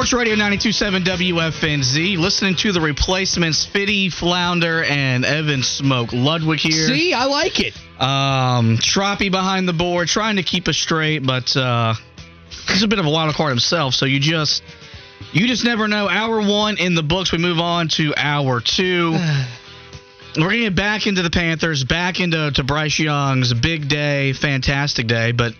Sports Radio 927 WFNZ. Listening to the replacements, Fitty, Flounder, and Evan Smoke. Ludwig here. See, I like it. Um, Troppy behind the board, trying to keep us straight, but uh, he's a bit of a wild card himself. So you just you just never know. Hour one in the books. We move on to hour two. We're gonna get back into the Panthers, back into to Bryce Young's big day, fantastic day. But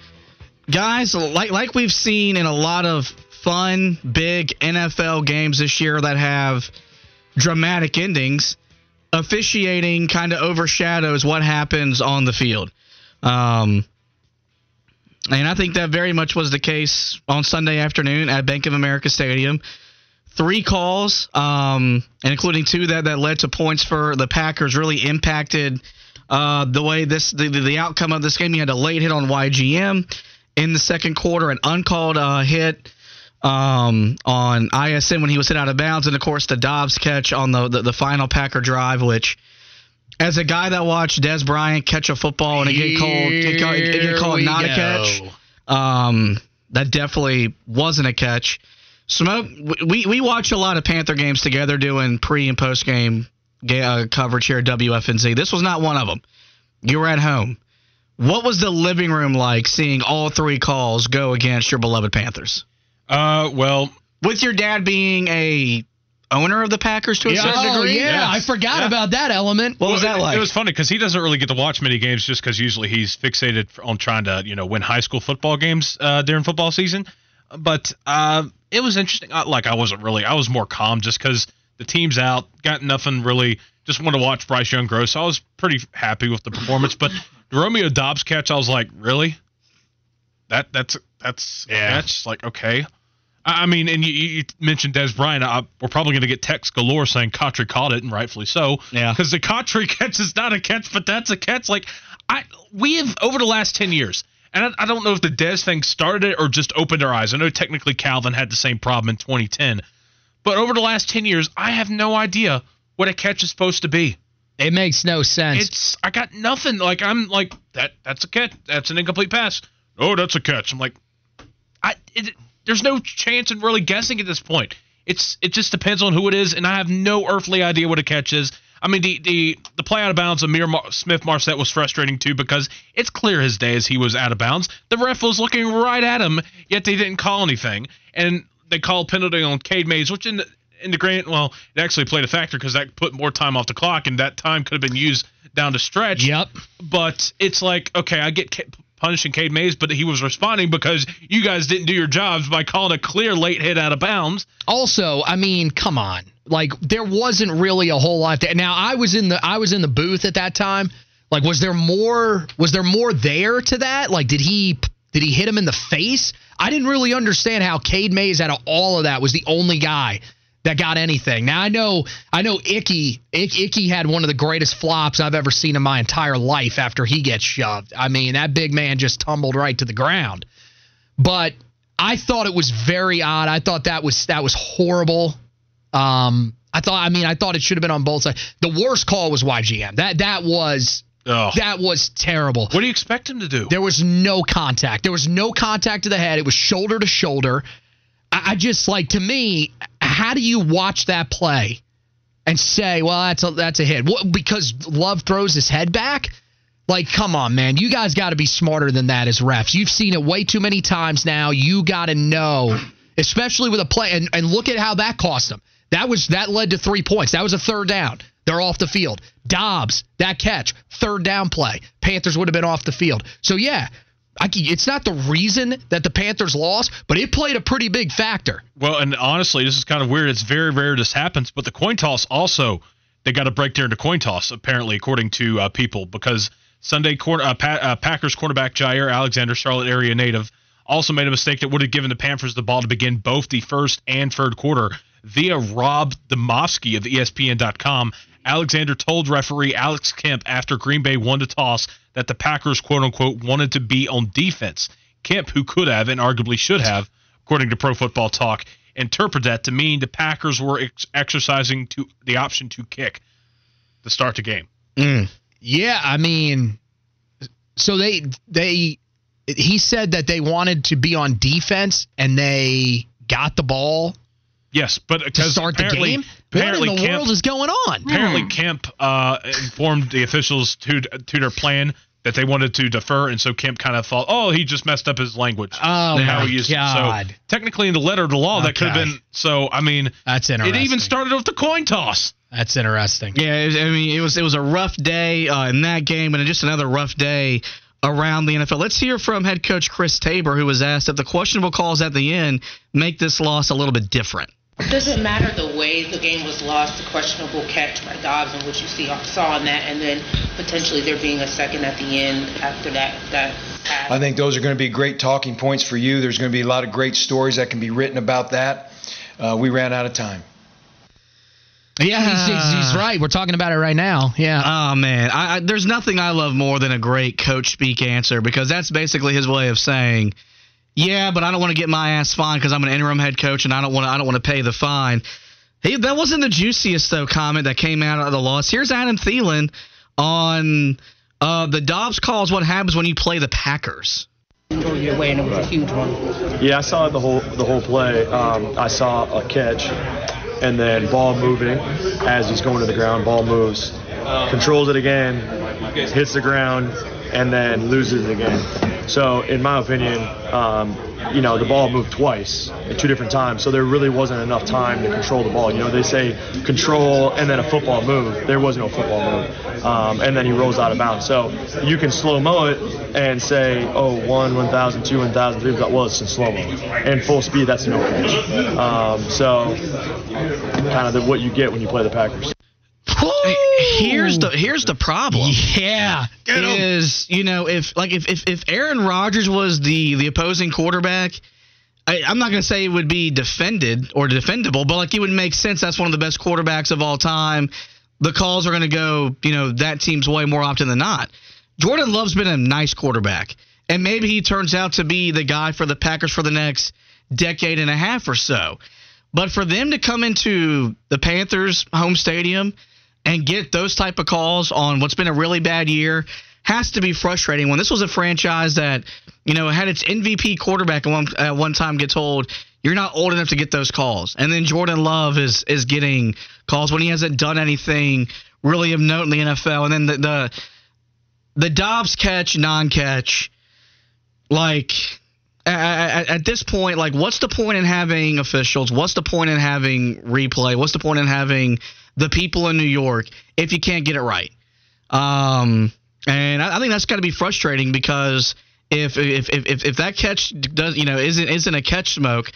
guys, like like we've seen in a lot of fun, big NFL games this year that have dramatic endings, officiating kind of overshadows what happens on the field. Um, and I think that very much was the case on Sunday afternoon at Bank of America Stadium. Three calls, um, and including two that, that led to points for the Packers, really impacted uh, the way this the, the outcome of this game. You had a late hit on YGM in the second quarter, an uncalled uh, hit um, on ISN when he was hit out of bounds, and of course the Dobbs catch on the, the, the final Packer drive, which. As a guy that watched Dez Bryant catch a football and it get called, it get, it get called not go. a catch, um, that definitely wasn't a catch. Smoke, we we watch a lot of Panther games together, doing pre and post game uh, coverage here at WFNZ. This was not one of them. You were at home. What was the living room like seeing all three calls go against your beloved Panthers? Uh, well, with your dad being a owner of the Packers to a yeah. certain oh, degree. Yeah, yes. I forgot yeah. about that element. What well, was that like? It was funny because he doesn't really get to watch many games just because usually he's fixated on trying to you know win high school football games uh, during football season. But uh, it was interesting. Like I wasn't really. I was more calm just because the team's out, got nothing really. Just wanted to watch Bryce Young grow, so I was pretty happy with the performance. but the Romeo Dobbs catch, I was like, really? That that's that's yeah. That's like okay. I mean, and you, you mentioned Dez Bryant. I, we're probably going to get text galore saying Cotry caught it, and rightfully so. Yeah. Because the Cotry catch is not a catch, but that's a catch. Like I, we have over the last ten years, and I, I don't know if the Dez thing started it or just opened our eyes. I know technically Calvin had the same problem in 2010, but over the last ten years, I have no idea what a catch is supposed to be. It makes no sense. It's I got nothing. Like I'm like that. That's a catch. That's an incomplete pass. Oh, that's a catch. I'm like, I. It, there's no chance in really guessing at this point. It's it just depends on who it is, and I have no earthly idea what a catch is. I mean, the the the play out of bounds of Mir Mar- Smith Marsette was frustrating too because it's clear his day as he was out of bounds. The ref was looking right at him, yet they didn't call anything, and they called penalty on Cade Mays, which in the, in the grand well, it actually played a factor because that put more time off the clock, and that time could have been used down the stretch. Yep. But it's like okay, I get punishing Cade Mays, but he was responding because you guys didn't do your jobs by calling a clear late hit out of bounds. Also, I mean, come on. Like there wasn't really a whole lot there. Now, I was in the I was in the booth at that time. Like was there more was there more there to that? Like did he did he hit him in the face? I didn't really understand how Cade Mays out of all of that was the only guy that got anything. Now I know I know Icky Icky had one of the greatest flops I've ever seen in my entire life after he gets shoved. I mean, that big man just tumbled right to the ground. But I thought it was very odd. I thought that was that was horrible. Um I thought I mean I thought it should have been on both sides. The worst call was YGM. That that was Oh. That was terrible. What do you expect him to do? There was no contact. There was no contact to the head. It was shoulder to shoulder. I, I just like to me, how do you watch that play and say, well, that's a, that's a hit? What, because Love throws his head back? Like, come on, man. You guys got to be smarter than that as refs. You've seen it way too many times now. You got to know, especially with a play. And, and look at how that cost them. That was that led to three points. That was a third down. They're off the field. Dobbs, that catch, third down play. Panthers would have been off the field. So yeah, I, it's not the reason that the Panthers lost, but it played a pretty big factor. Well, and honestly, this is kind of weird. It's very rare this happens, but the coin toss also they got a break there into coin toss apparently, according to uh, people, because Sunday corner, uh, pa- uh, Packers quarterback Jaire Alexander, Charlotte area native, also made a mistake that would have given the Panthers the ball to begin both the first and third quarter via Rob Demovsky of ESPN.com. Alexander told referee Alex Kemp after Green Bay won the toss that the Packers, quote unquote, wanted to be on defense. Kemp, who could have and arguably should have, according to Pro Football Talk, interpreted that to mean the Packers were ex- exercising to the option to kick to start the game. Mm. Yeah, I mean, so they they he said that they wanted to be on defense and they got the ball Yes, but to because start the apparently- game? What in apparently the Kemp- world is going on? Apparently, Kemp uh, informed the officials to to their plan that they wanted to defer, and so Kemp kind of thought, "Oh, he just messed up his language." Oh And how he used it. God. So technically, in the letter of the law, that could have been. So I mean, That's interesting. it even started with the coin toss. That's interesting. Yeah, it was- I mean, it was it was a rough day uh, in that game, and just another rough day around the NFL. Let's hear from head coach Chris Tabor, who was asked if the questionable calls at the end make this loss a little bit different. Does it matter the way the game was lost, the questionable catch by Dobbs and what you see saw in that, and then potentially there being a second at the end after that that? I think those are going to be great talking points for you. There's going to be a lot of great stories that can be written about that. Uh, we ran out of time. Yeah, he's, he's, he's right. We're talking about it right now. Yeah. Oh man, I, I, there's nothing I love more than a great coach speak answer because that's basically his way of saying, "Yeah, but I don't want to get my ass fined because I'm an interim head coach and I don't want to I don't want to pay the fine." He, that wasn't the juiciest though comment that came out of the loss. Here's Adam Thielen on uh, the Dobbs calls. What happens when you play the Packers? go your way, and it was a huge one. Yeah, I saw the whole the whole play. Um, I saw a catch, and then ball moving as he's going to the ground. Ball moves, controls it again, hits the ground, and then loses the game. So, in my opinion, um, you know, the ball moved twice at two different times. So there really wasn't enough time to control the ball. You know, they say control and then a football move. There was no football move, um, and then he rolls out of bounds. So you can slow mo it and say, oh, one, 1,000, two, 1,000, three, well, in slow mo. And full speed, that's no catch. Um, so kind of the, what you get when you play the Packers. Here's the here's the problem. Yeah. is you know if like if if, if Aaron Rodgers was the the opposing quarterback, I, I'm not gonna say it would be defended or defendable, but like it would make sense. That's one of the best quarterbacks of all time. The calls are gonna go you know that team's way more often than not. Jordan Love's been a nice quarterback, and maybe he turns out to be the guy for the Packers for the next decade and a half or so. But for them to come into the Panthers home stadium and get those type of calls on what's been a really bad year has to be frustrating when this was a franchise that you know had its MVP quarterback at one, at one time get told you're not old enough to get those calls and then Jordan Love is is getting calls when he hasn't done anything really of note in the NFL and then the the, the Dobbs catch non-catch like at, at this point, like, what's the point in having officials? What's the point in having replay? What's the point in having the people in New York if you can't get it right? Um, and I, I think that's got to be frustrating because if if, if if if that catch does you know isn't isn't a catch smoke,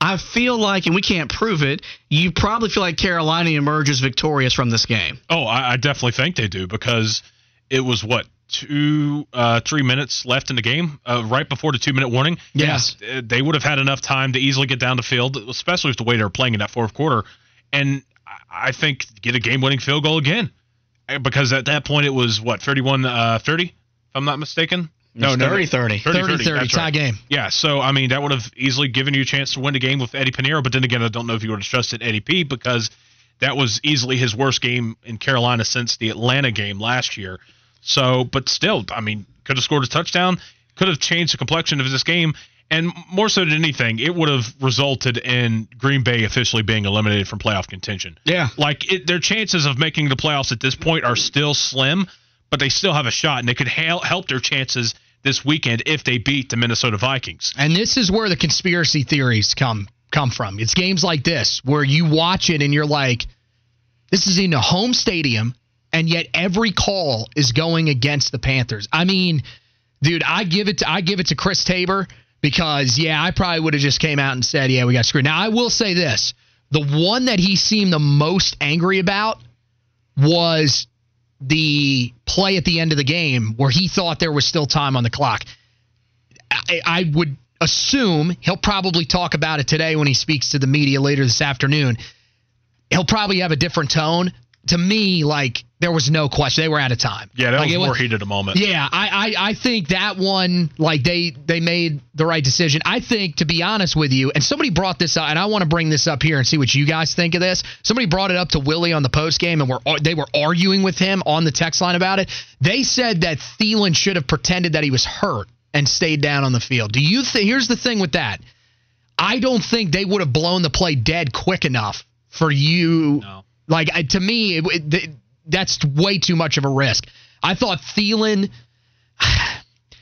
I feel like, and we can't prove it, you probably feel like Carolina emerges victorious from this game. Oh, I, I definitely think they do because it was what two, uh, three minutes left in the game, uh, right before the two-minute warning. Yes. They would have had enough time to easily get down the field, especially with the way they were playing in that fourth quarter, and I- I think get a game-winning field goal again, Uh, because at that point it was what 31 uh, 30, if I'm not mistaken. No, no, 30 30. 30 30 30, that's tie right. game. Yeah, so I mean that would have easily given you a chance to win the game with Eddie Pineiro, but then again, I don't know if you would have trusted Eddie P because that was easily his worst game in Carolina since the Atlanta game last year. So, but still, I mean, could have scored a touchdown, could have changed the complexion of this game, and more so than anything, it would have resulted in Green Bay officially being eliminated from playoff contention. Yeah. Like it, their chances of making the playoffs at this point are still slim, but they still have a shot, and they could hel- help their chances this weekend if they beat the Minnesota Vikings. And this is where the conspiracy theories come come from. It's games like this where you watch it and you're like, this is in a home stadium, and yet every call is going against the Panthers. I mean, dude, I give it to I give it to Chris Tabor because yeah, I probably would have just came out and said, yeah, we got screwed. Now I will say this: the one that he seemed the most angry about was the play at the end of the game where he thought there was still time on the clock. I, I would assume he'll probably talk about it today when he speaks to the media later this afternoon. He'll probably have a different tone. To me, like there was no question they were out of time. Yeah, that Like, was more heated a moment. Yeah, I, I I think that one like they they made the right decision. I think to be honest with you, and somebody brought this up, and I want to bring this up here and see what you guys think of this. Somebody brought it up to Willie on the post game, and were uh, they were arguing with him on the text line about it. They said that Thielen should have pretended that he was hurt and stayed down on the field. Do you think? Here's the thing with that. I don't think they would have blown the play dead quick enough for you. No. Like I- to me, it, it, that's way too much of a risk. I thought Thielen.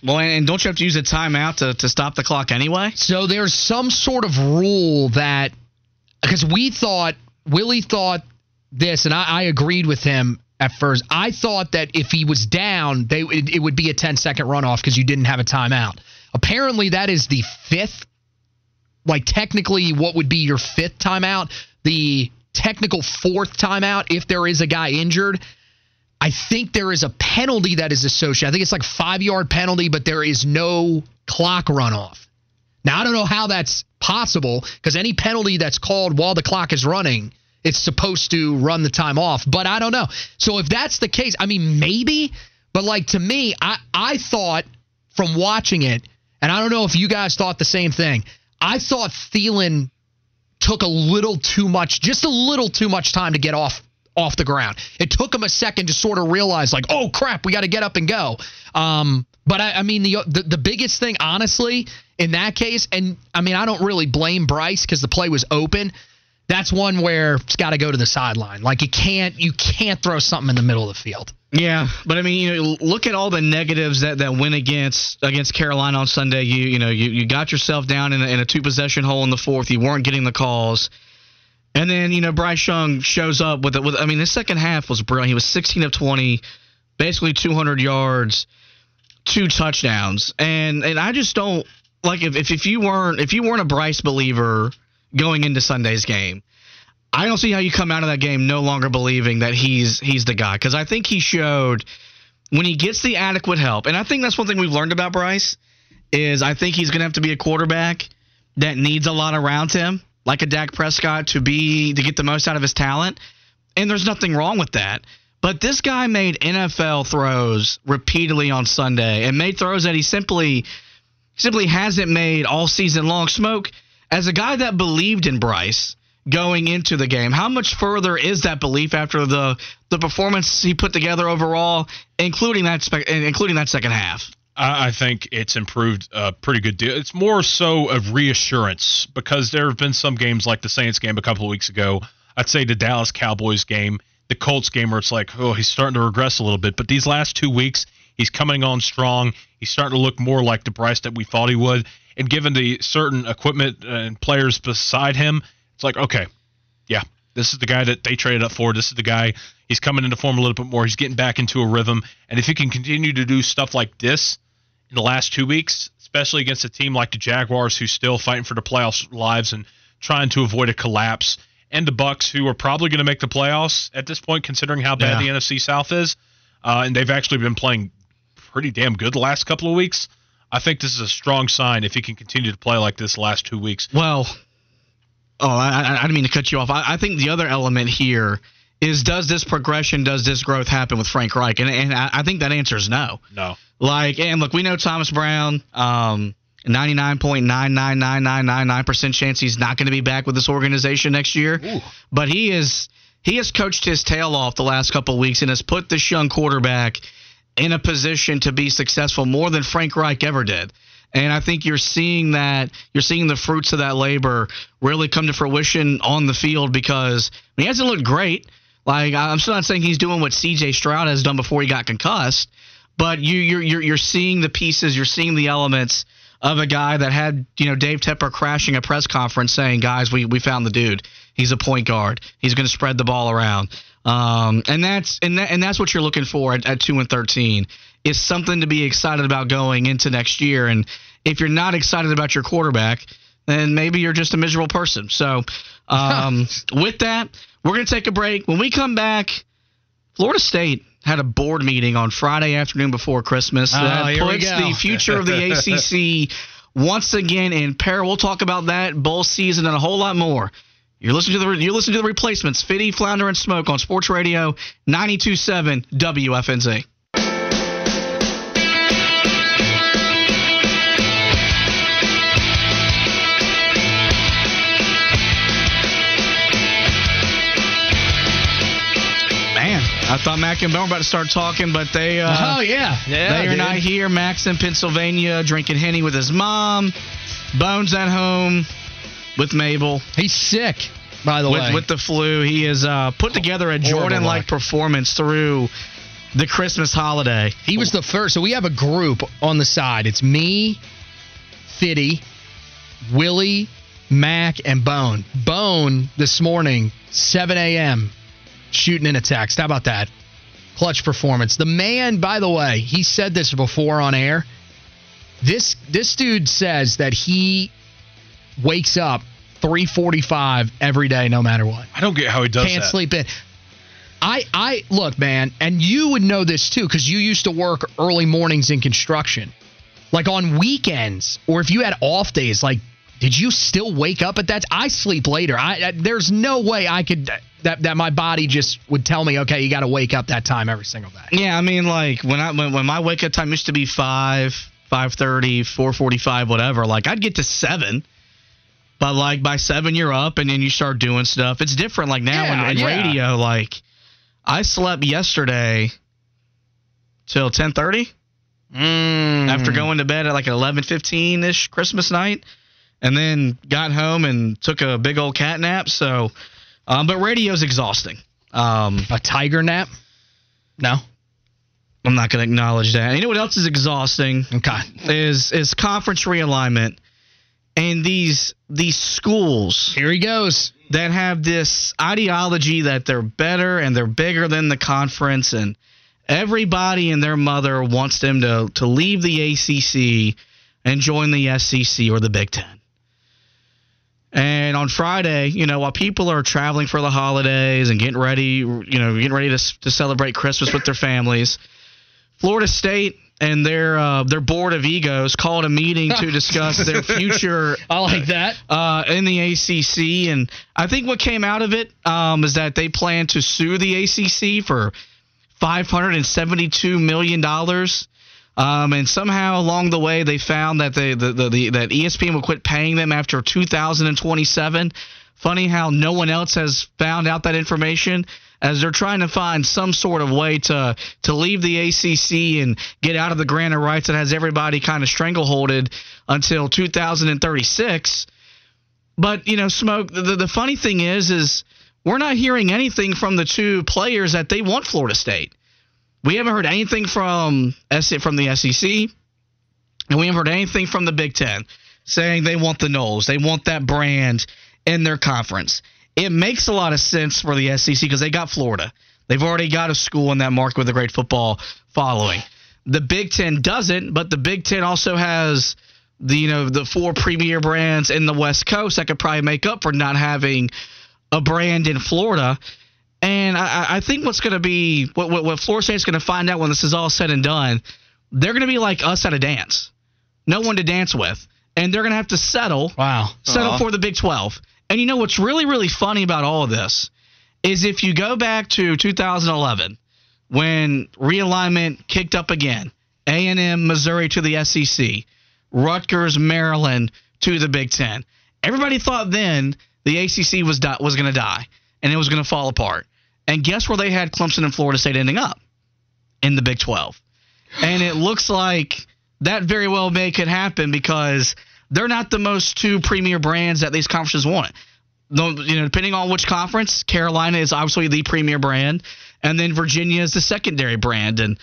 Well, and don't you have to use a timeout to, to stop the clock anyway? So there's some sort of rule that because we thought Willie thought this, and I, I agreed with him at first. I thought that if he was down, they it, it would be a 10 second runoff because you didn't have a timeout. Apparently, that is the fifth, like technically, what would be your fifth timeout? The technical fourth timeout if there is a guy injured. I think there is a penalty that is associated. I think it's like five yard penalty, but there is no clock runoff. Now I don't know how that's possible because any penalty that's called while the clock is running, it's supposed to run the time off. But I don't know. So if that's the case, I mean maybe, but like to me, I I thought from watching it, and I don't know if you guys thought the same thing. I thought Thielen took a little too much, just a little too much time to get off off the ground. It took him a second to sort of realize, like, oh crap, we got to get up and go. Um, but I, I mean, the, the the biggest thing, honestly, in that case, and I mean, I don't really blame Bryce because the play was open. That's one where it's got to go to the sideline. Like you can't you can't throw something in the middle of the field. Yeah, but I mean, you know, look at all the negatives that, that went against against Carolina on Sunday. You you know, you, you got yourself down in a, in a two possession hole in the fourth. You weren't getting the calls, and then you know Bryce Young shows up with it. With I mean, his second half was brilliant. He was 16 of 20, basically 200 yards, two touchdowns, and and I just don't like if if, if you weren't if you weren't a Bryce believer going into Sunday's game. I don't see how you come out of that game no longer believing that he's he's the guy because I think he showed when he gets the adequate help, and I think that's one thing we've learned about Bryce is I think he's going to have to be a quarterback that needs a lot around him, like a Dak Prescott, to be to get the most out of his talent, and there's nothing wrong with that. But this guy made NFL throws repeatedly on Sunday, and made throws that he simply simply hasn't made all season long. Smoke as a guy that believed in Bryce going into the game. How much further is that belief after the the performance he put together overall, including that spe- including that second half? I I think it's improved a pretty good deal. It's more so of reassurance because there have been some games like the Saints game a couple of weeks ago. I'd say the Dallas Cowboys game, the Colts game, where it's like, oh, he's starting to regress a little bit. But these last two weeks, he's coming on strong. He's starting to look more like the Bryce that we thought he would. And given the certain equipment uh, and players beside him, it's like, okay, yeah, this is the guy that they traded up for. This is the guy. He's coming into form a little bit more. He's getting back into a rhythm. And if he can continue to do stuff like this in the last two weeks, especially against a team like the Jaguars, who's still fighting for the playoffs lives and trying to avoid a collapse, and the Bucks, who are probably going to make the playoffs at this point, considering how bad Yeah. the NFC South is, uh, and they've actually been playing pretty damn good the last couple of weeks. I think this is a strong sign if he can continue to play like this the last two weeks. Well, oh, I, I, didn't mean to cut you off. I, I think the other element here is does this progression, does this growth happen with Frank Reich? And, and I, I think that answer is no. No. Like, and look, we know Thomas Brown, um, 99.99999% chance he's not going to be back with this organization next year. But he is he has coached his tail off the last couple of weeks and has put this young quarterback in a position to be successful more than Frank Reich ever did. And I think you're seeing that you're seeing the fruits of that labor really come to fruition on the field because I mean, he hasn't looked great. Like I'm still not saying he's doing what C.J. Stroud has done before he got concussed, but you you're you're, you're seeing the pieces, you're seeing the elements of a guy that had you know Dave Tepper crashing a press conference saying, "Guys, we we found the dude. He's a point guard. He's going to spread the ball around." Um, and that's and that and that's what you're looking for at, at two and thirteen is something to be excited about going into next year. And if you're not excited about your quarterback, then maybe you're just a miserable person. So, um, with that, we're going to take a break. When we come back, Florida State had a board meeting on Friday afternoon before Christmas Oh, that puts the future of the ACC once again in peril. We'll talk about that bowl season and a whole lot more. You're listening to the you're listening to the replacements, Fitty, Flounder, and Smoke on Sports Radio 92.7 WFNZ. I thought Mac and Ben were about to start talking, but they uh, oh yeah, yeah. they are dude. not here. Max in Pennsylvania drinking henny with his mom. Bones at home with Mabel. He's sick, by the way. with, with the flu. He has uh, put together a Jordan like performance through the Christmas holiday. He was the first. So we have a group on the side. It's me, Fitty, Willie, Mac, and Bone. Bone this morning, 7 a.m., shooting in a text. How about that? Clutch performance. The man, by the way, he said this before on air. This this dude says that he wakes up 3:45 every day, no matter what. I don't get how he does Can't that. sleep in. I I look, man, and you would know this too because you used to work early mornings in construction. Like on weekends, or if you had off days, like did you still wake up at that? I sleep later. I, I there's no way I could that that my body just would tell me, okay, you got to wake up that time every single day. Yeah, I mean, like when I when, when my wake up time used to be five, five thirty, four forty five, whatever. Like I'd get to seven, but like by seven you're up, and then you start doing stuff. It's different. Like now Yeah, in, in yeah. radio, like I slept yesterday till ten thirty Mm. after going to bed at like eleven fifteen ish Christmas night, and then got home and took a big old cat nap. So, um, but radio's exhausting. Um, a tiger nap? No. I'm not going to acknowledge that. You know what else is exhausting? Okay. Is is conference realignment and these these schools Here he goes. that have this ideology that they're better and they're bigger than the conference and everybody and their mother wants them to to leave the ACC and join the SEC or the Big 10. And on Friday, you know, while people are traveling for the holidays and getting ready, you know, getting ready to, to celebrate Christmas with their families, Florida State and their uh, their board of egos called a meeting to discuss their future I like that. uh, in the ACC, and I think what came out of it um, is that they plan to sue the ACC for five hundred and seventy-two million dollars. Um, and somehow along the way, they found that they, the, the, the that ESPN will quit paying them after 2027. Funny how no one else has found out that information as they're trying to find some sort of way to to leave the ACC and get out of the grant of rights that has everybody kind of strangleholded until 2036. But you know, smoke. The, the funny thing is, is we're not hearing anything from the two players that they want Florida State. We haven't heard anything from from the SEC, and we haven't heard anything from the Big Ten saying they want the Noles, they want that brand in their conference. It makes a lot of sense for the SEC because they got Florida. They've already got a school in that market with a great football following. The Big Ten doesn't, but the Big Ten also has the you know the four premier brands in the West Coast that could probably make up for not having a brand in Florida. And I, I think what's going to be what, what, what Florida State's going to find out when this is all said and done, they're going to be like us at a dance, no one to dance with, and they're going to have to settle Wow. settle Aw. for the Big 12. And you know what's really really funny about all of this is if you go back to 2011 when realignment kicked up again, A&M Missouri to the SEC, Rutgers Maryland to the Big 10. Everybody thought then the ACC was di- was going to die and it was going to fall apart. And guess where they had Clemson and Florida State ending up? In the Big 12. And it looks like that very well may could happen because they're not the most two premier brands that these conferences want. You know, depending on which conference, Carolina is obviously the premier brand, and then Virginia is the secondary brand. And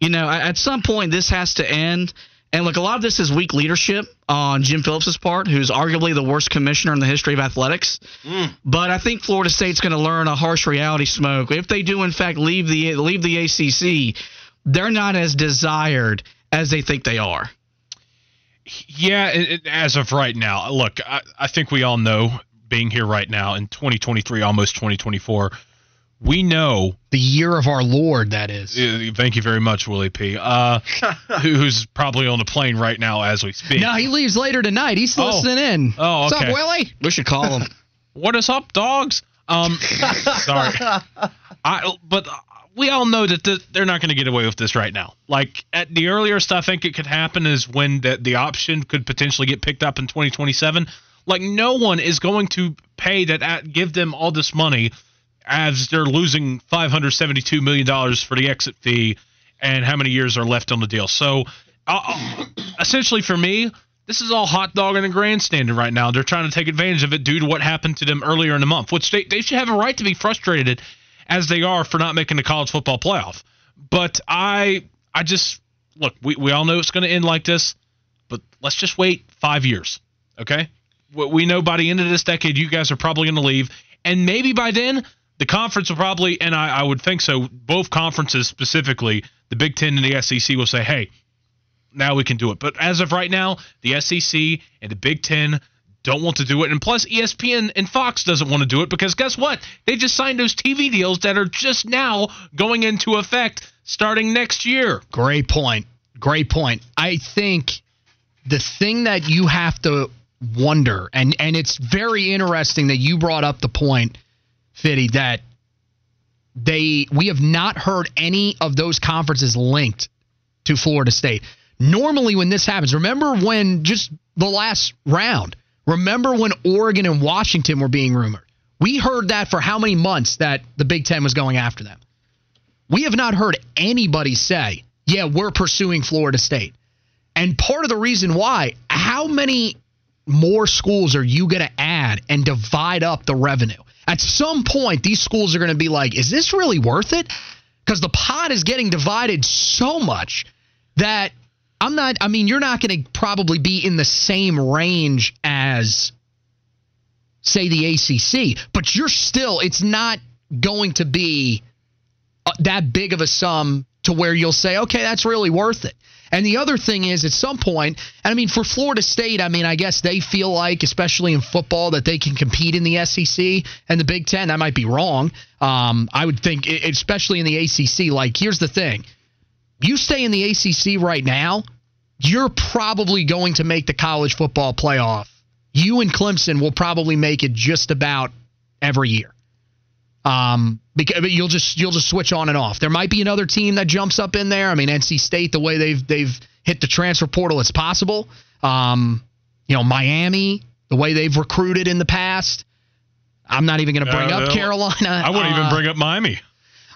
you know, at some point, this has to end. And look, a lot of this is weak leadership on Jim Phillips' part, who's arguably the worst commissioner in the history of athletics. Mm. But I think Florida State's going to learn a harsh reality smoke if they do, in fact, leave the leave the ACC. They're not as desired as they think they are. Yeah, it, it- as of right now, look, I, I think we all know, being here right now in 2023, almost 2024, we know. The year of our Lord, that is. Thank you very much, Willie P. Uh, who's probably on the plane right now as we speak. No, he leaves later tonight. He's Oh. listening in. Oh, okay. What's up, Willie? We should call him. What is up, dogs? Um, sorry, I. But we all know that the, they're not going to get away with this right now. Like at the earliest, I think it could happen is when the the option could potentially get picked up in 2027. Like no one is going to pay that at, give them all this money as they're losing 572 million dollars for the exit fee, and how many years are left on the deal. So, uh, uh, essentially, for me, this is all hot dogging and grandstanding right now. They're trying to take advantage of it due to what happened to them earlier in the month, which they, they should have a right to be frustrated as they are for not making the college football playoff. But I I just look, we, we all know it's going to end like this, but let's just wait five years, okay? We know by the end of this decade, you guys are probably going to leave, and maybe by then the conference will probably, and I, I would think so, both conferences specifically, the Big Ten and the SEC will say, hey, now we can do it. But as of right now, the SEC and the Big Ten don't want to do it. And plus, ESPN and Fox doesn't want to do it because guess what? They just signed those TV deals that are just now going into effect starting next year. Great point. Great point. I think the thing that you have to wonder, and, and it's very interesting that you brought up the point, Fitty, that they we have not heard any of those conferences linked to Florida State. Normally, when this happens, remember when just the last round, remember when Oregon and Washington were being rumored? We heard that for how many months that the Big Ten was going after them. We have not heard anybody say, yeah, we're pursuing Florida State. And part of the reason why, how many more schools are you going to add and divide up the revenue? At some point, these schools are going to be like, is this really worth it? Because the pot is getting divided so much that I'm not, I mean, you're not going to probably be in the same range as, say, the ACC, but you're still, it's not going to be uh, that big of a sum to where you'll say, okay, that's really worth it. And the other thing is, at some point, and I mean, for Florida State, I mean, I guess they feel like, especially in football, that they can compete in the SEC and the Big Ten. That might be wrong. Um, I would think, especially in the ACC, like, here's the thing you stay in the ACC right now, you're probably going to make the college football playoff. You and Clemson will probably make it just about every year. Um, because you'll just you'll just switch on and off. There might be another team that jumps up in there. I mean, NC State, the way they've they've hit the transfer portal, it's possible. Um, you know, Miami, the way they've recruited in the past. I'm not even going to bring uh, up Carolina. I wouldn't uh, even bring up Miami.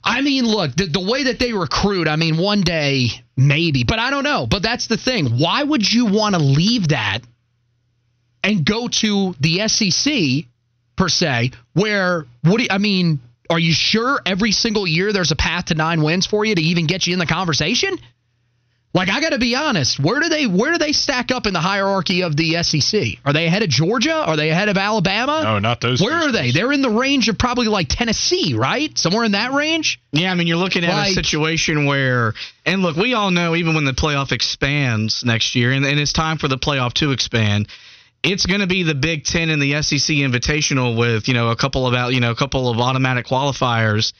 I mean, look, the, the way that they recruit, I mean, one day maybe, but I don't know. But that's the thing. Why would you want to leave that and go to the SEC per se, where what do you, I mean, are you sure every single year there's a path to nine wins for you to even get you in the conversation? Like I got to be honest, where do they where do they stack up in the hierarchy of the SEC? Are they ahead of Georgia? Are they ahead of Alabama? No, not those. Where are they? They're in the range of probably like Tennessee, right? Somewhere in that range. Yeah, I mean you're looking at like, a situation where, and look, we all know even when the playoff expands next year, and, and it's time for the playoff to expand it's going to be the Big Ten and the SEC Invitational with you know a couple of you know a couple of automatic qualifiers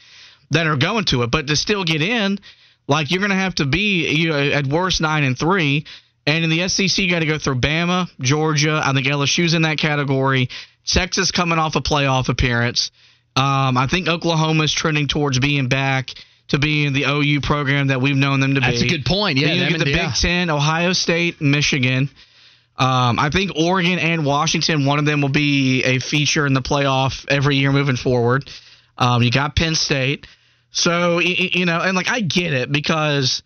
that are going to it. But to still get in, like you're going to have to be you know, at worst nine and three. And in the SEC, you got to go through Bama, Georgia. I think LSU's in that category. Texas coming off a playoff appearance. Um, I think Oklahoma's trending towards being back to being the OU program that we've known them to That's be. That's a good point. Yeah, then you get the yeah. Big Ten, Ohio State, Michigan. Um, I think Oregon and Washington, one of them will be a feature in the playoff every year moving forward. Um, you got Penn State, so you know, and like I get it because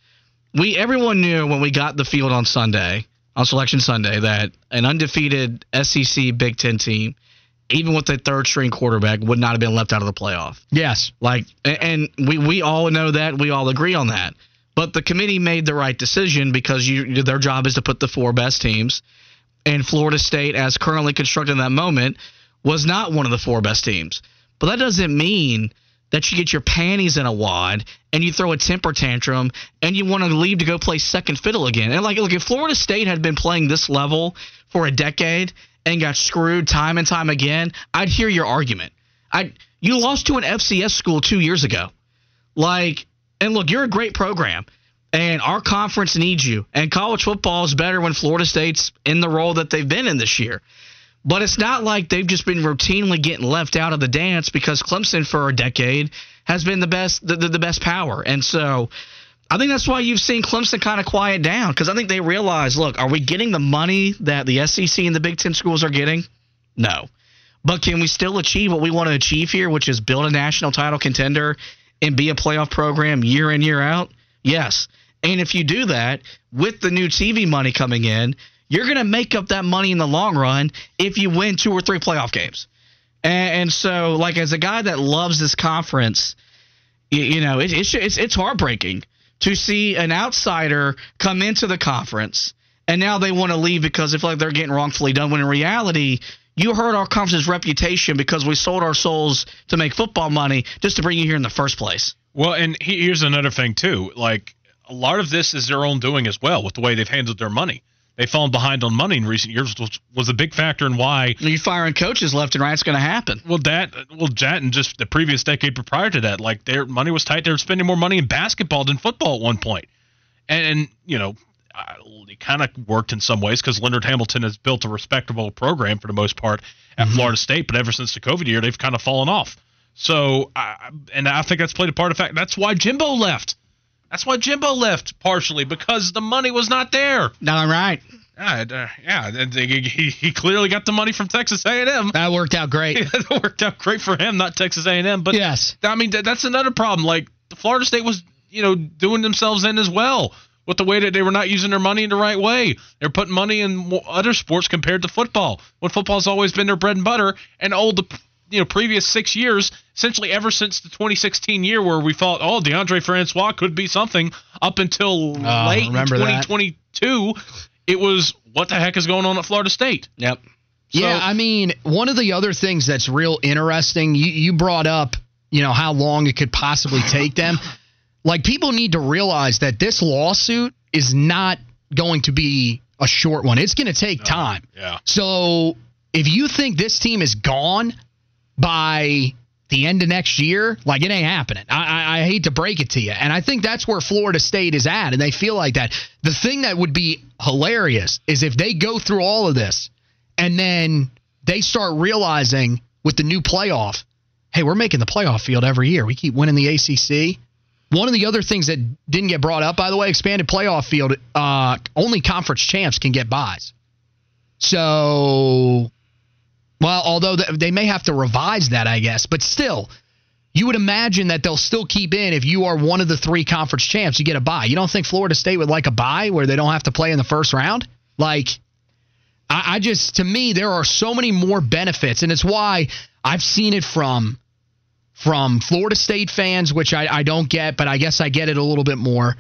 we everyone knew when we got the field on Sunday on Selection Sunday that an undefeated SEC Big Ten team, even with a third string quarterback, would not have been left out of the playoff. Yes, like and we we all know that we all agree on that. But the committee made the right decision because you their job is to put the four best teams and Florida State, as currently constructed in that moment, was not one of the four best teams. But that doesn't mean that you get your panties in a wad and you throw a temper tantrum and you want to leave to go play second fiddle again. And like, look, if Florida State had been playing this level for a decade and got screwed time and time again, I'd hear your argument. I you lost to an FCS school two years ago. Like, and look, you're a great program. And our conference needs you. And college football is better when Florida State's in the role that they've been in this year. But it's not like they've just been routinely getting left out of the dance because Clemson for a decade has been the best the, the, the best power. And so I think that's why you've seen Clemson kind of quiet down because I think they realize, look, are we getting the money that the SEC and the Big Ten schools are getting? No. But can we still achieve what we want to achieve here, which is build a national title contender and be a playoff program year in, year out? Yes. And if you do that with the new TV money coming in, you're going to make up that money in the long run if you win two or three playoff games. And, and so, like, as a guy that loves this conference, you, you know, it, it's, it's it's heartbreaking to see an outsider come into the conference and now they want to leave because they feel like they're getting wrongfully done. When in reality, you hurt our conference's reputation because we sold our souls to make football money just to bring you here in the first place. Well, and he, here's another thing too. Like a lot of this is their own doing as well with the way they've handled their money. They've fallen behind on money in recent years, which was a big factor in why. You firing coaches left and right, it's going to happen. Well, that well, that and just the previous decade prior to that, like their money was tight. They were spending more money in basketball than football at one point, and, and you know, it kind of worked in some ways because Leonard Hamilton has built a respectable program for the most part at mm-hmm. Florida State, but ever since the COVID year, they've kind of fallen off. So, uh, and I think that's played a part of fact. That's why Jimbo left. That's why Jimbo left partially because the money was not there. Not right. Uh, yeah, he, he clearly got the money from Texas A&M. That worked out great. that worked out great for him, not Texas A&M. But yes, I mean that's another problem. Like Florida State was, you know, doing themselves in as well with the way that they were not using their money in the right way. They're putting money in other sports compared to football, when football's always been their bread and butter. And all the you know previous six years, essentially ever since the 2016 year where we thought, oh, Deondre Francois could be something, up until uh, late 2022, that. it was what the heck is going on at Florida State? Yep. So, yeah, I mean, one of the other things that's real interesting, you, you brought up, you know, how long it could possibly take them. Like people need to realize that this lawsuit is not going to be a short one. It's going to take no, time. Yeah. So if you think this team is gone by the end of next year, like it ain't happening. I, I, I, hate to break it to you. And I think that's where Florida State is at, and they feel like that. The thing that would be hilarious is if they go through all of this and then they start realizing with the new playoff, hey, we're making the playoff field every year. We keep winning the ACC. One of the other things that didn't get brought up, by the way, expanded playoff field, uh, only conference champs can get buys. So, well, although they may have to revise that, I guess, but still, you would imagine that they'll still keep in if you are one of the three conference champs, you get a buy. You don't think Florida State would like a buy where they don't have to play in the first round? Like, I, I just, to me, there are so many more benefits, and it's why I've seen it from from Florida State fans, which I, I don't get, but I guess I get it a little bit more.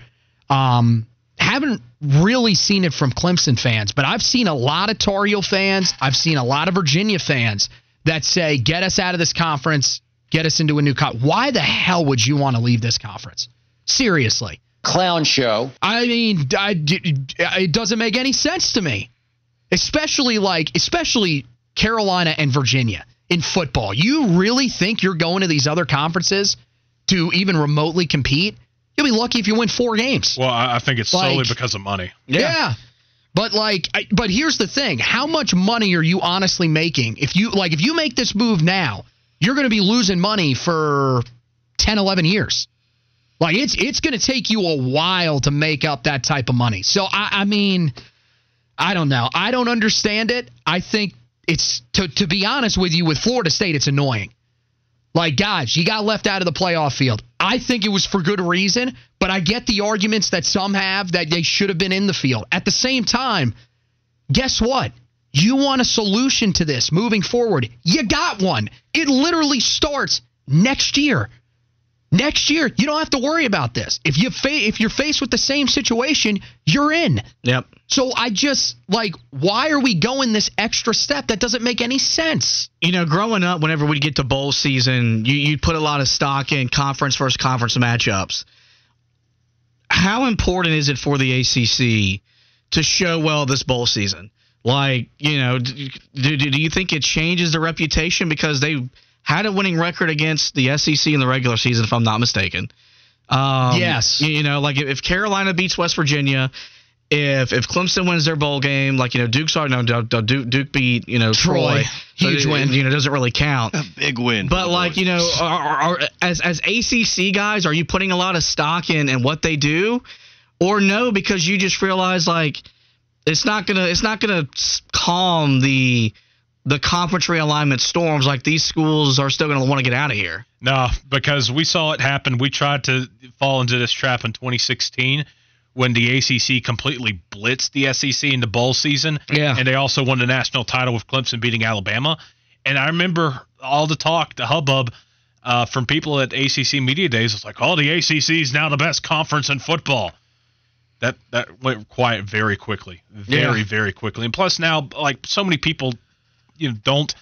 Um, haven't really seen it from Clemson fans, but I've seen a lot of Tar Heel fans. I've seen a lot of Virginia fans that say, get us out of this conference, get us into a new conference. Why the hell would you want to leave this conference? Seriously. Clown show. I mean, I, it doesn't make any sense to me. Especially like, especially Carolina and Virginia in football. You really think you're going to these other conferences to even remotely compete? You'll be lucky if you win four games. Well, I think it's like, solely because of money. Yeah. yeah. But like, I, but here's the thing: how much money are you honestly making? If you like, if you make this move now, you're going to be losing money for 10, 11 years. Like it's it's going to take you a while to make up that type of money. So I, I mean, I don't know. I don't understand it. I think it's to to be honest with you, with Florida State, it's annoying. Like, guys, you got left out of the playoff field. I think it was for good reason, but I get the arguments that some have that they should have been in the field. At the same time, guess what? You want a solution to this moving forward. You got one. It literally starts next year. Next year, you don't have to worry about this. If you fa- if you're faced with the same situation, you're in. Yep. So I just like, why are we going this extra step? That doesn't make any sense. You know, growing up, whenever we get to bowl season, you you put a lot of stock in conference versus conference matchups. How important is it for the ACC to show well this bowl season? Like, you know, do, do, do you think it changes the reputation because they had a winning record against the SEC in the regular season, if I'm not mistaken. Um, yes. You, know, like if Carolina beats West Virginia, if if Clemson wins their bowl game, like you know Duke's are no Duke, Duke beat you know Troy, Troy huge so, win, you know doesn't really count. A big win. But like you know, are, are, as as ACC guys, are you putting a lot of stock in and what they do, or no? Because you just realize like it's not gonna it's not gonna calm the the conference realignment storms, like these schools are still going to want to get out of here. No, because we saw it happen. We tried to fall into this trap in 2016 when the ACC completely blitzed the SEC in the bowl season. Yeah. And they also won the national title with Clemson beating Alabama. And I remember all the talk, the hubbub uh, from people at ACC media days. It's like, oh, the ACC is now the best conference in football. That that went quiet very quickly, very Yeah. very quickly. And plus now, like so many people, you know, don't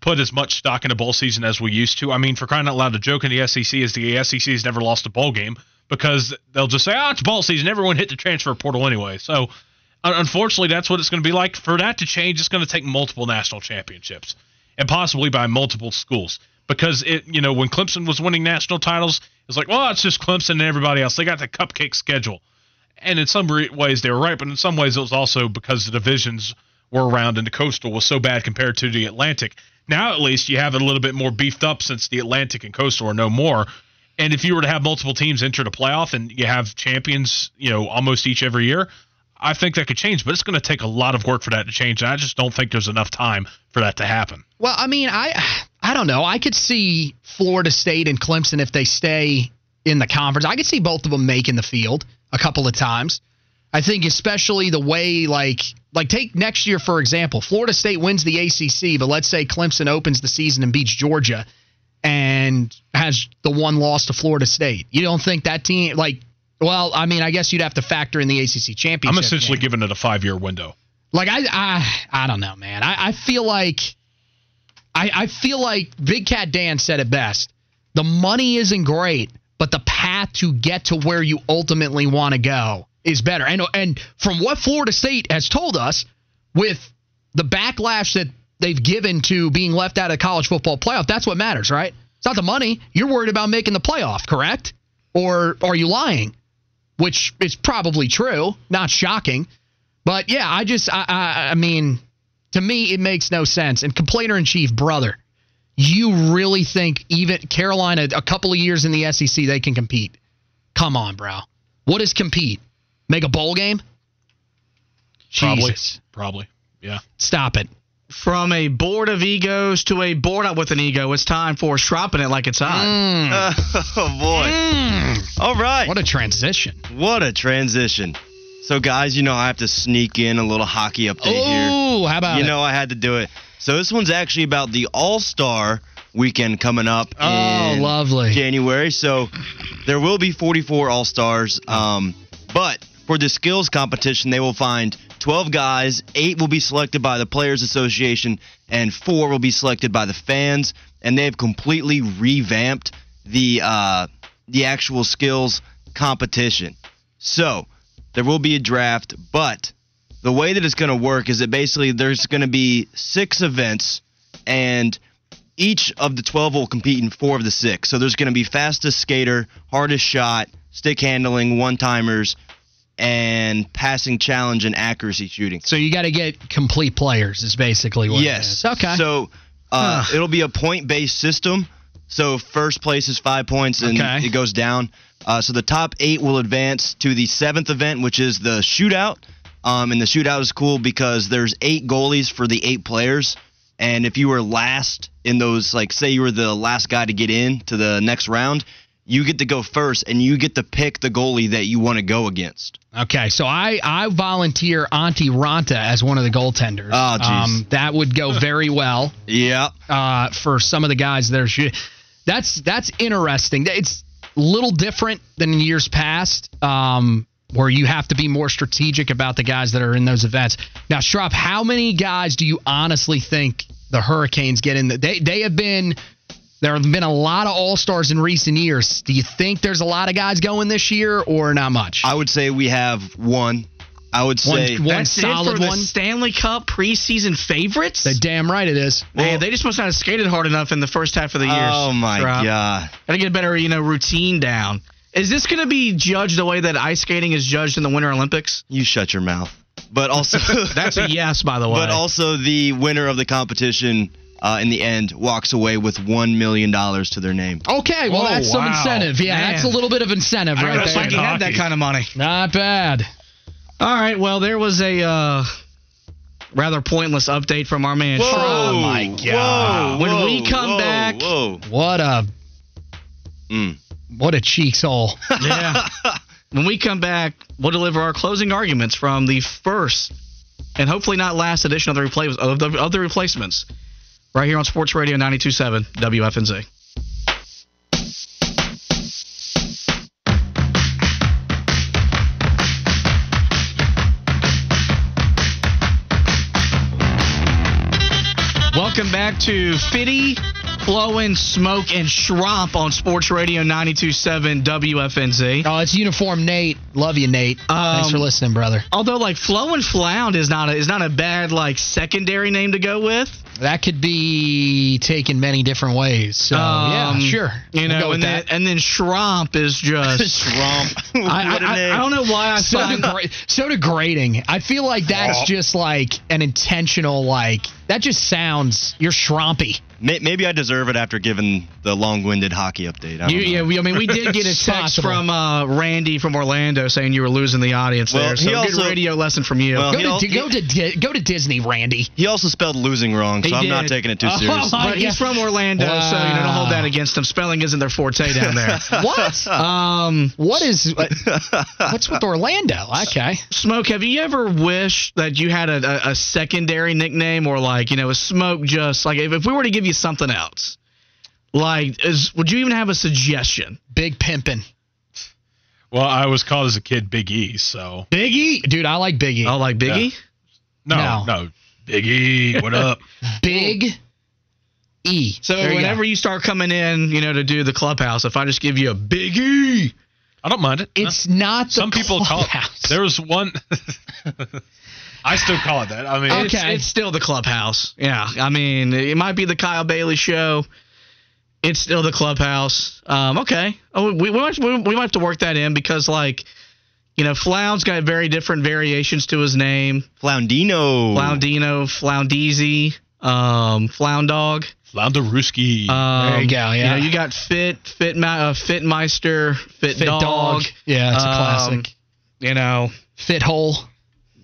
put as much stock in a bowl season as we used to. I mean, for crying out loud, the joke in the SEC is the SEC has never lost a bowl game because they'll just say, "Oh, it's bowl season. Everyone hit the transfer portal anyway." So, unfortunately, that's what it's going to be like. For that to change, it's going to take multiple national championships and possibly by multiple schools. Because it, you know, when Clemson was winning national titles, it's like, well, it's just Clemson and everybody else. They got the cupcake schedule, and in some ways they were right, but in some ways it was also because the divisions were around and the coastal was so bad compared to the Atlantic. Now at least you have it a little bit more beefed up since the Atlantic and coastal are no more. And if you were to have multiple teams enter the playoff and you have champions, you know, almost each every year, I think that could change. But it's going to take a lot of work for that to change. And I just don't think there's enough time for that to happen. Well, I mean, I I don't know. I could see Florida State and Clemson if they stay in the conference. I could see both of them making the field a couple of times. I think especially the way like like take next year for example. Florida State wins the ACC, but let's say Clemson opens the season and beats Georgia and has the one loss to Florida State. You don't think that team like well, I mean, I guess you'd have to factor in the ACC championship. I'm essentially game. giving it a five year window. Like I, I, I don't know, man. I, I feel like, I, I feel like Big Cat Dan said it best. The money isn't great, but the path to get to where you ultimately want to go is better. And and from what Florida State has told us, with the backlash that they've given to being left out of the college football playoff, that's what matters, right? It's not the money. You're worried about making the playoff, correct? Or are you lying? Which is probably true. Not shocking. But yeah, I just, I, I, I mean, to me, it makes no sense. And complainer in chief, brother, you really think even Carolina, a couple of years in the SEC, they can compete? Come on, bro. What is compete? Make a bowl game? Probably. Jesus. Probably. Yeah. Stop it. From a board of egos to a board up with an ego, it's time for stropping it like it's hot. oh boy. Mm. All right. What a transition. What a transition. So guys, you know I have to sneak in a little hockey update here. Oh, how about You it? know I had to do it. So this one's actually about the All-Star weekend coming up Oh, in lovely. January. So there will be 44 All-Stars. Um, but for the skills competition, they will find 12 guys. Eight will be selected by the Players Association, and four will be selected by the fans. And they have completely revamped the uh, the actual skills competition. So there will be a draft, but the way that it's going to work is that basically there's going to be six events, and each of the 12 will compete in four of the six. So there's going to be fastest skater, hardest shot, stick handling, one timers, and passing challenge and accuracy shooting. So you got to get complete players, is basically what Yes. is. Okay. So uh, it'll be a point based system. So first place is five points and Okay. it goes down. Uh, so the top eight will advance to the seventh event, which is the shootout. Um, and the shootout is cool because there's eight goalies for the eight players. And if you were last in those, like, say you were the last guy to get in to the next round, you get to go first and you get to pick the goalie that you want to go against. Okay, so I I volunteer Antti Raanta as one of the goaltenders. Oh, jeez. that would go very well Yeah. uh, for some of the guys that are shooting. That's that's interesting. It's a little different than in years past, um, where you have to be more strategic about the guys that are in those events. Now, Schropp, how many guys do you honestly think the Hurricanes get in? The, they they have been. There have been a lot of All Stars in recent years. Do you think there's a lot of guys going this year, or not much? I would say we have one. I would One- say. one That's solid it for the one. Stanley Cup preseason favorites. The damn right it is. Man, they just must not have skated hard enough in the first half of the year. Oh my Rob. god. Gotta get a better, you know, routine down. Is this going to be judged the way that ice skating is judged in the Winter Olympics? You shut your mouth. But also That's a yes, by the way. But also the winner of the competition uh, in the end walks away with one million dollars to their name. Okay, well Oh, that's some wow. incentive. Yeah, Man. that's a little bit of incentive I right don't that's think there. he had that hockey. kind of money. Not bad. All right, well, there was a uh, rather pointless update from our man. Schropp. Oh my God. Whoa, When we come whoa, back- whoa. What a Mm. what a cheeks hole. Yeah. When we come back, we'll deliver our closing arguments from the first and hopefully not last edition of the, replay- of the, of the replacements right here on Sports Radio 927 WFNZ. Welcome back to Fitty, Flowing, Smoke, and Shromp on Sports Radio 927 WFNZ. Oh, it's Uniform Nate. Love you, Nate. Thanks Um, for listening, brother. Although, like, Flow and Flound is not a, is not a bad, like, secondary name to go with. That could be taken many different ways. So, yeah, Um, sure. You We'll go know, and then, and then Shromp is just. Trump. I, what a I, name. I, I don't know why I so, find degra- so degrading. I feel like that's just like an intentional, like, that just sounds, you're shrompy. Maybe I deserve it after giving the long-winded hockey update. I don't You, know. yeah, we, I mean, we did get a text from uh, Randy from Orlando saying you were losing the audience Well, there. So he good also- radio lesson from you. Well, Go to, al- go to Di- go to Disney, Randy. He also spelled losing wrong, so He I'm not taking it too Oh, serious. my but he's from Orlando, so you know, don't hold that against him. Spelling isn't their forte down there. What? um, what is what's with Orlando? Okay. Smoke, have you ever wished that you had a, a, a secondary nickname or like, you know, a Smoke just like if, if we were to give you something else, like, is would you even have a suggestion? Big pimpin'. Well, I was called as a kid Big E, so Biggie? Dude, I like Biggie. Oh, like Biggie? no, No. no, Big E, what up? Big E. So There whenever go. you start coming in, you know, to do the clubhouse, if I just give you a Biggie, I don't mind it. It's not the Some people call it. clubhouse. There was one. I still call it that. I mean, it's, it's still the clubhouse. Yeah, I mean, it might be the Kyle Bailey show. It's still the clubhouse. Um, okay. Oh, we, we, might, we, we might have to work that in because, like, you know, Flound's got very different variations to his name. Floundino. Floundino, Floundeezy, um, Floundog. Flounderuski. Um, There you go, You yeah. know, you got Fit, Fit, uh, Fitmeister, Fit, Fit Dog. dog. Yeah, it's a Um, classic. You know, Fit hole.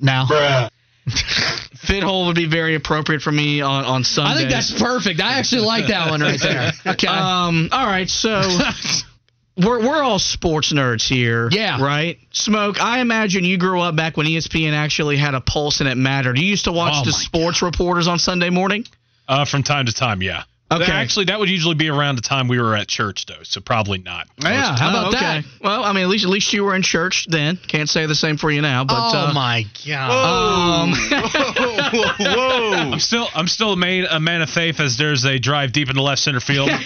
Now. Fit Hole would be very appropriate for me on, on Sunday. I think that's perfect. I actually like that one right there. Okay. Um. All right. So we're we're all sports nerds here. Yeah. Right. Smoke. I imagine you grew up back when ESPN actually had a pulse and it mattered. You used to watch Oh the my sports reporters on Sunday morning. uh, from time to time, yeah. Okay. Actually, that would usually be around the time we were at church, though. So probably not. yeah, how about Oh, okay. that? Well, I mean, at least at least you were in church then. Can't say the same for you now. But oh uh, my god. Um, whoa, whoa. I'm still I'm still a man a man of faith as there's a drive deep in the left center field.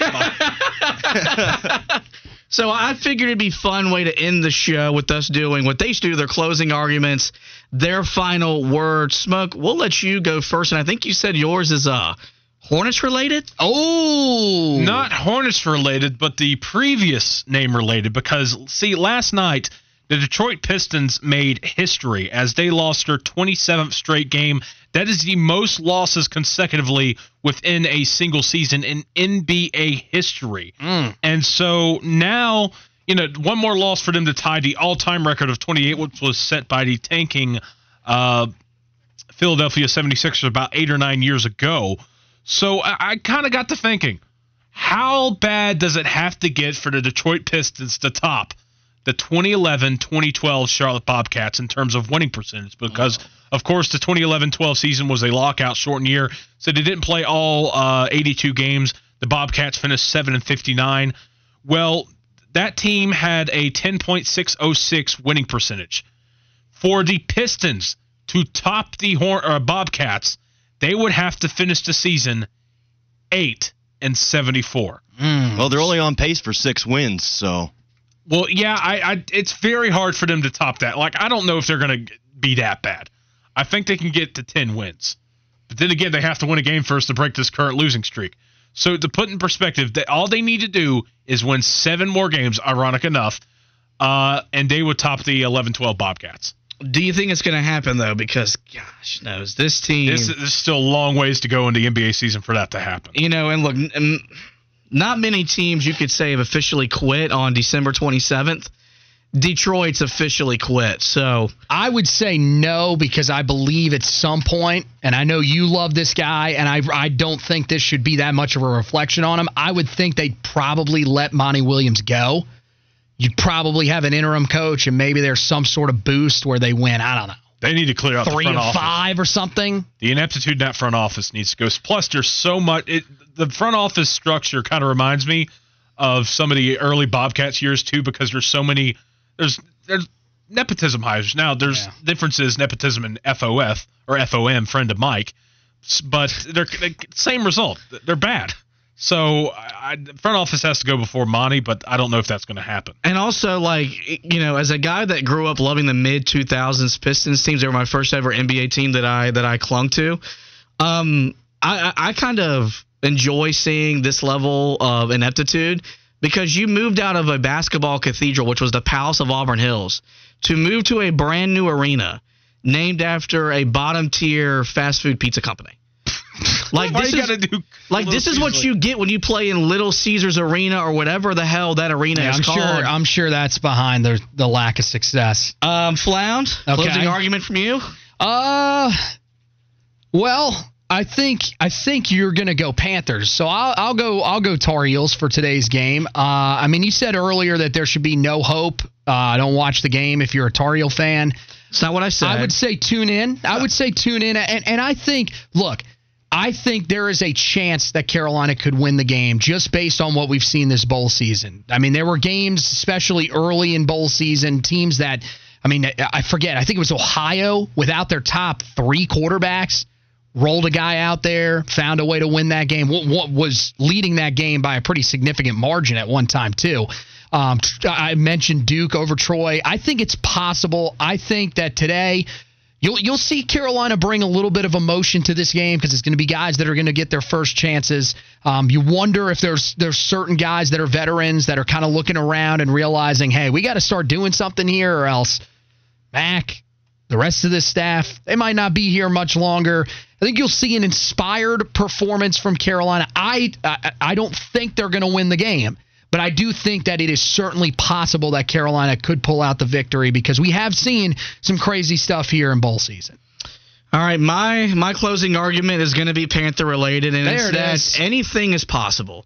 So I figured it'd be fun way to end the show with us doing what they used to do, their closing arguments, their final words. Smoke, we'll let you go first, and I think you said yours is uh Hornets related. Oh. Not Hornets related, but the previous name related. Because see, last night the Detroit Pistons made history as they lost their 27th straight game. That is the most losses consecutively within a single season in NBA history. And so now, you know, one more loss for them to tie the all-time record of 28, which was set by the tanking uh, Philadelphia 76ers about eight or nine years ago. So I, I kind of got to thinking, how bad does it have to get for the Detroit Pistons to top the 2011-2012 Charlotte Bobcats in terms of winning percentage? Because of course the 2011-12 season was a lockout shortened year, so they didn't play all uh, 82 games. The Bobcats finished seven and 59. Well, that team had a 10.606 winning percentage. For the Pistons to top the Hor- uh, Bobcats, they would have to finish the season eight and 74. Well, they're only on pace for six wins, so Well, yeah, I, I it's very hard for them to top that. Like, I don't know if they're going to be that bad. I think they can get to 10 wins. But then again, they have to win a game first to break this current losing streak. So to put in perspective, that all they need to do is win seven more games, ironic enough, uh, and they would top the 11-12 Bobcats. Do you think it's going to happen though? Because gosh knows this team. This, this is still a long ways to go in the NBA season for that to happen. you know, and look, n- n- not many teams you could say have officially quit on December 27th. Detroit's officially quit. So I would say no because I believe at some point, and I know you love this guy, and I I don't think this should be that much of a reflection on him. I would think they'd probably let Monty Williams go you'd probably have an interim coach, and maybe there's some sort of boost where they win. I don't know, They need to clear out three the front office. five or something. The ineptitude in that front office needs to go. Plus, there's so much. It, the front office structure kind of reminds me of some of the early Bobcats years too, because there's so many. There's there's nepotism hires now. There's Yeah. differences nepotism and FOF or FOM, friend of Mike, but they're they, same result. They're bad. So I, front office has to go before Monty, but I don't know if that's going to happen. And also, like you know, as a guy that grew up loving the mid 2000s Pistons teams, they were my first ever NBA team that I that I clung to. Um, I I kind of enjoy seeing this level of ineptitude because you moved out of a basketball cathedral, which was the Palace of Auburn Hills, to move to a brand new arena named after a bottom tier fast food pizza company. Like this is do like this is what Caesars you get when you play in Little Caesars Arena or whatever the hell that arena Yeah, is I'm called. sure. I'm sure that's behind the the lack of success. Um, Flound, Okay. closing argument from you. Uh, well, I think I think you're gonna go Panthers. So I'll I'll go I'll go Tar Heels for today's game. Uh, I mean, you said earlier that there should be no hope. Uh, don't watch the game if you're a Tar Heel fan. It's not what I said. I would say tune in. I would say tune in, and and I think look. I think there is a chance that Carolina could win the game just based on what we've seen this bowl season. I mean, there were games, especially early in bowl season, teams that, I mean, I forget, I think it was Ohio without their top three quarterbacks, rolled a guy out there, found a way to win that game, what, what was leading that game by a pretty significant margin at one time, too. Um, I mentioned Duke over Troy. I think it's possible. I think that today You'll you'll see Carolina bring a little bit of emotion to this game because it's going to be guys that are going to get their first chances. Um, you wonder if there's there's certain guys that are veterans that are kind of looking around and realizing, hey, we got to start doing something here, or else Mack, the rest of this staff, they might not be here much longer. I think you'll see an inspired performance from Carolina. I I, I don't think they're going to win the game. But I do think that it is certainly possible that Carolina could pull out the victory because we have seen some crazy stuff here in bowl season. All right, my my closing argument is going to be Panther related, and There it's it that is. anything is possible.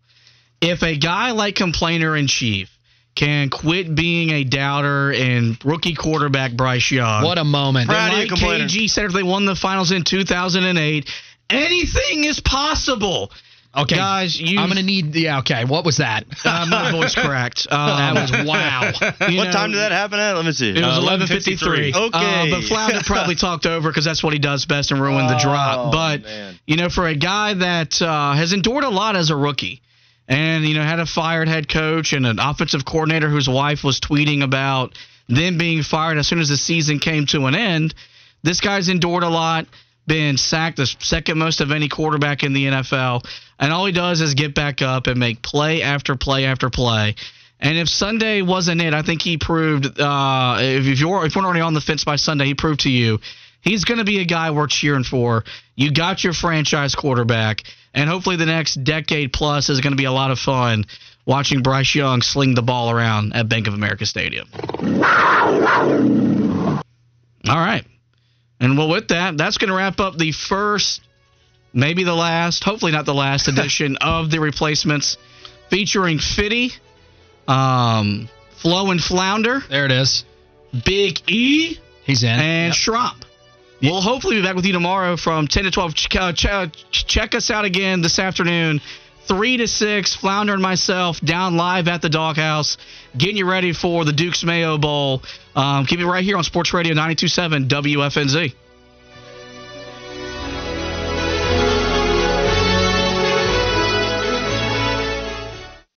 If a guy like complainer in chief can quit being a doubter and rookie quarterback Bryce Young, What a moment. Proud of you, like complainer. KG said, if they won the finals in 2008, anything is possible. Okay, guys, you. I'm going to need. Yeah, okay. What was that? Uh, my voice cracked. Um, that was wow. you what know, time did that happen at? Let me see. It was Uh, 11:53. 11:53. Okay. Uh, but Flounder probably talked over because that's what he does best and ruined the Oh, drop. But man. you know, for a guy that uh, has endured a lot as a rookie, and you know had a fired head coach and an offensive coordinator whose wife was tweeting about them being fired as soon as the season came to an end, this guy's endured a lot. Been sacked the second most of any quarterback in the NFL, and all he does is get back up and make play after play after play. And if Sunday wasn't it, I think he proved. Uh, if, if you're if we're already on the fence by Sunday, he proved to you he's going to be a guy we're cheering for. You got your franchise quarterback, and hopefully the next decade plus is going to be a lot of fun watching Bryce Young sling the ball around at Bank of America Stadium. All right. And well, with that, that's going to wrap up the first, maybe the last, hopefully not the last edition of the replacements featuring Fitty, um, Flow and Flounder, there it is. Big E, He's in. and Yep. We'll hopefully be back with you tomorrow from 10 to 12. Ch- uh, ch- ch- check us out again this afternoon, 3 to 6. Flounder and myself down live at the doghouse, getting you ready for the Dukes Mayo Bowl. Um, keep it right here on Sports Radio 927 WFNZ.